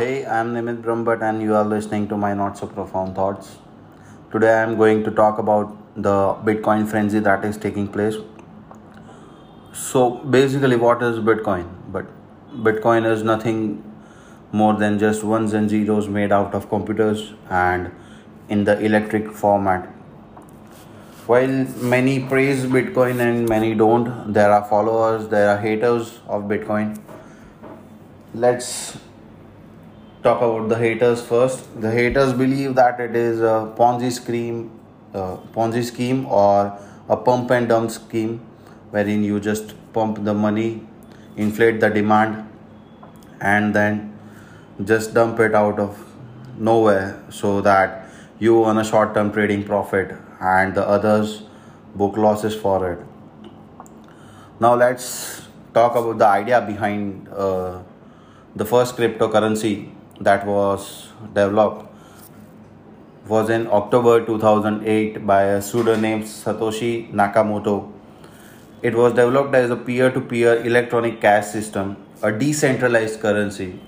Hey, I'm Nimit Brahmbhatt and you are listening to my not so profound thoughts. Today I'm going to talk about the Bitcoin frenzy that is taking place. So basically what is Bitcoin? But Bitcoin is nothing more than just ones and zeros made out of computers and in the electric format. While many praise Bitcoin and many don't, there are followers, there are haters of Bitcoin. Let's talk about the haters first. The haters believe that it is a Ponzi scheme, uh, Ponzi scheme or a pump and dump scheme, wherein you just pump the money, inflate the demand, and then just dump it out of nowhere so that you earn a short-term trading profit and the others book losses for it. Now let's talk about the idea behind uh, the first cryptocurrency that was developed was in October 2008 by a pseudonym Satoshi Nakamoto. It was developed as a peer to peer electronic cash system, a decentralized currency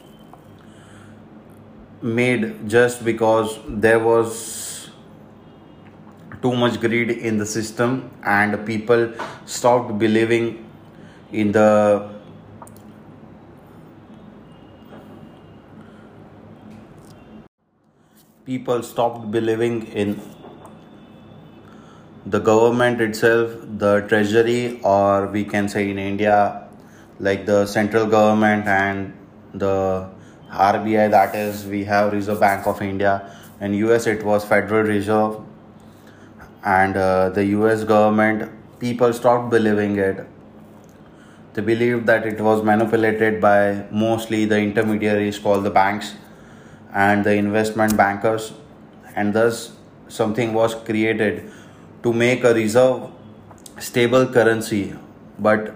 made just because there was too much greed in the system and people stopped believing in the people stopped believing in the government itself, the treasury, or we can say in India, like the central government and the RBI, that is, we have Reserve Bank of India, In US it was Federal Reserve, and uh, the US government, people stopped believing it. They believed that it was manipulated by mostly the intermediaries called the banks and the investment bankers, and thus something was created to make a reserve stable currency. But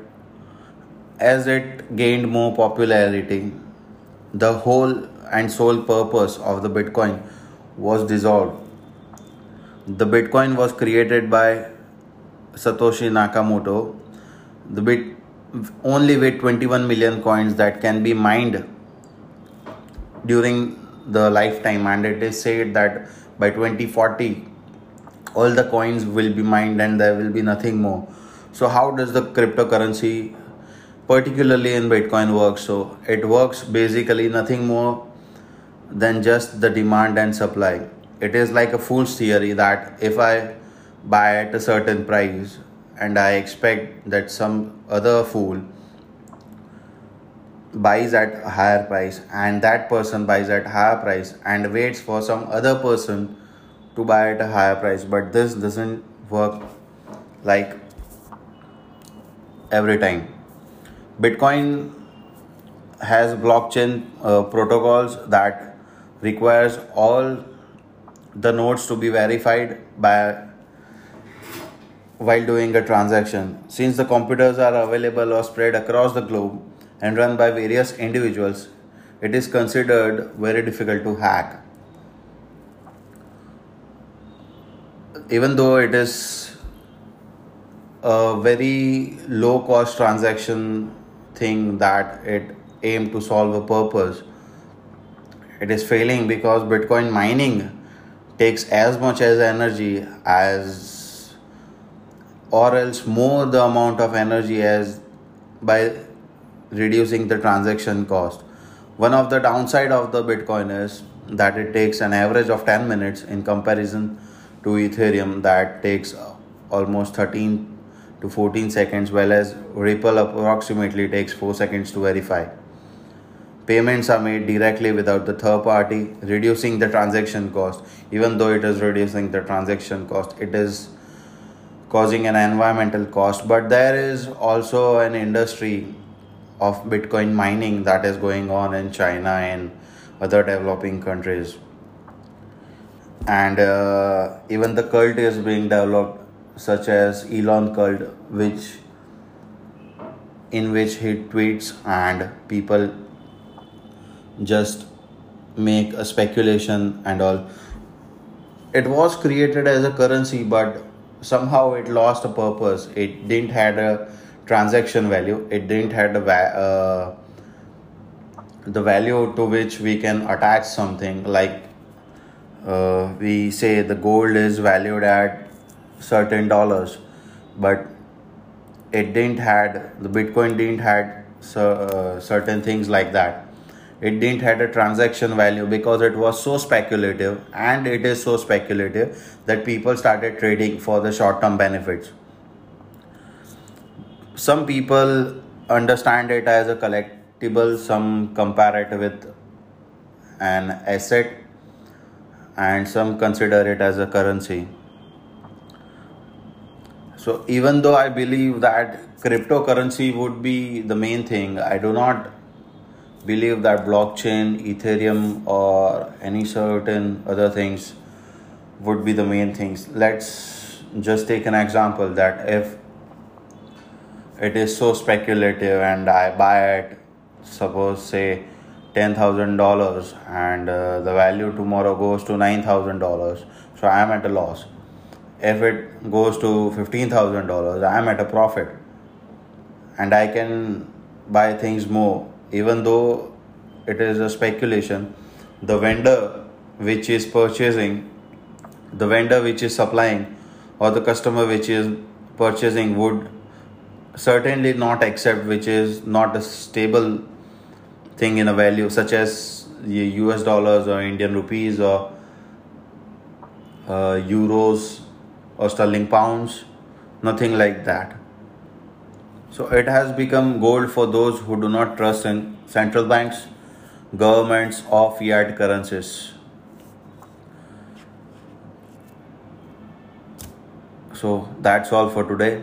as it gained more popularity, the whole and sole purpose of the Bitcoin was dissolved. The Bitcoin was created by Satoshi Nakamoto. The bit only with 21 million coins that can be mined during the lifetime. And it is said that by 2040 all the coins will be mined and there will be nothing more. So how does the cryptocurrency particularly in bitcoin work? So it works basically nothing more than just the demand and supply. It is like a fool's theory that if i buy at a certain price and i expect that some other fool buys at a higher price and that person buys at higher price and waits for some other person to buy at a higher price. But this doesn't work like every time. Bitcoin has blockchain uh, protocols that requires all the nodes to be verified by while doing a transaction. Since the computers are available or spread across the globe and run by various individuals, it is considered very difficult to hack. Even though it is a very low cost transaction thing that it aimed to solve a purpose, it is failing because Bitcoin mining takes as much as energy as or else more the amount of energy as by reducing the transaction cost. One of the downside of the Bitcoin is that it takes an average of 10 minutes in comparison to Ethereum that takes almost 13 to 14 seconds, while as Ripple approximately takes 4 seconds to verify. Payments are made directly without the third party, reducing the transaction cost. Even though it is reducing the transaction cost, it is causing an environmental cost. But there is also an industry of Bitcoin mining that is going on in China and other developing countries. And uh, even the cult is being developed, such as Elon cult, which in which he tweets and people just make a speculation and all. It was created as a currency, but somehow it lost a purpose. It didn't had a transaction value it didn't have the uh, the value to which we can attach something. Like uh, we say the gold is valued at certain dollars but it didn't had the bitcoin didn't had uh, certain things like that. It didn't had a transaction value because it was so speculative and it is so speculative that people started trading for the short term benefits some people understand it as a collectible some compare it with an asset and some consider it as a currency. So even though i believe that cryptocurrency would be the main thing i do not believe that blockchain ethereum or any certain other things would be the main things. Let's just take an example that if it is so speculative and i buy it suppose say $10000 and uh, the value tomorrow goes to $9000 so i am at a loss. If it goes to $15000 i am at a profit. And i can buy things more. Even though it is a speculation the vendor which is purchasing the vendor which is supplying or the customer which is purchasing would certainly not accept which is not a stable thing in a value such as US dollars or Indian rupees or uh, euros or sterling pounds nothing like that. So it has become gold for those who do not trust in central banks governments or fiat currencies. So that's all for today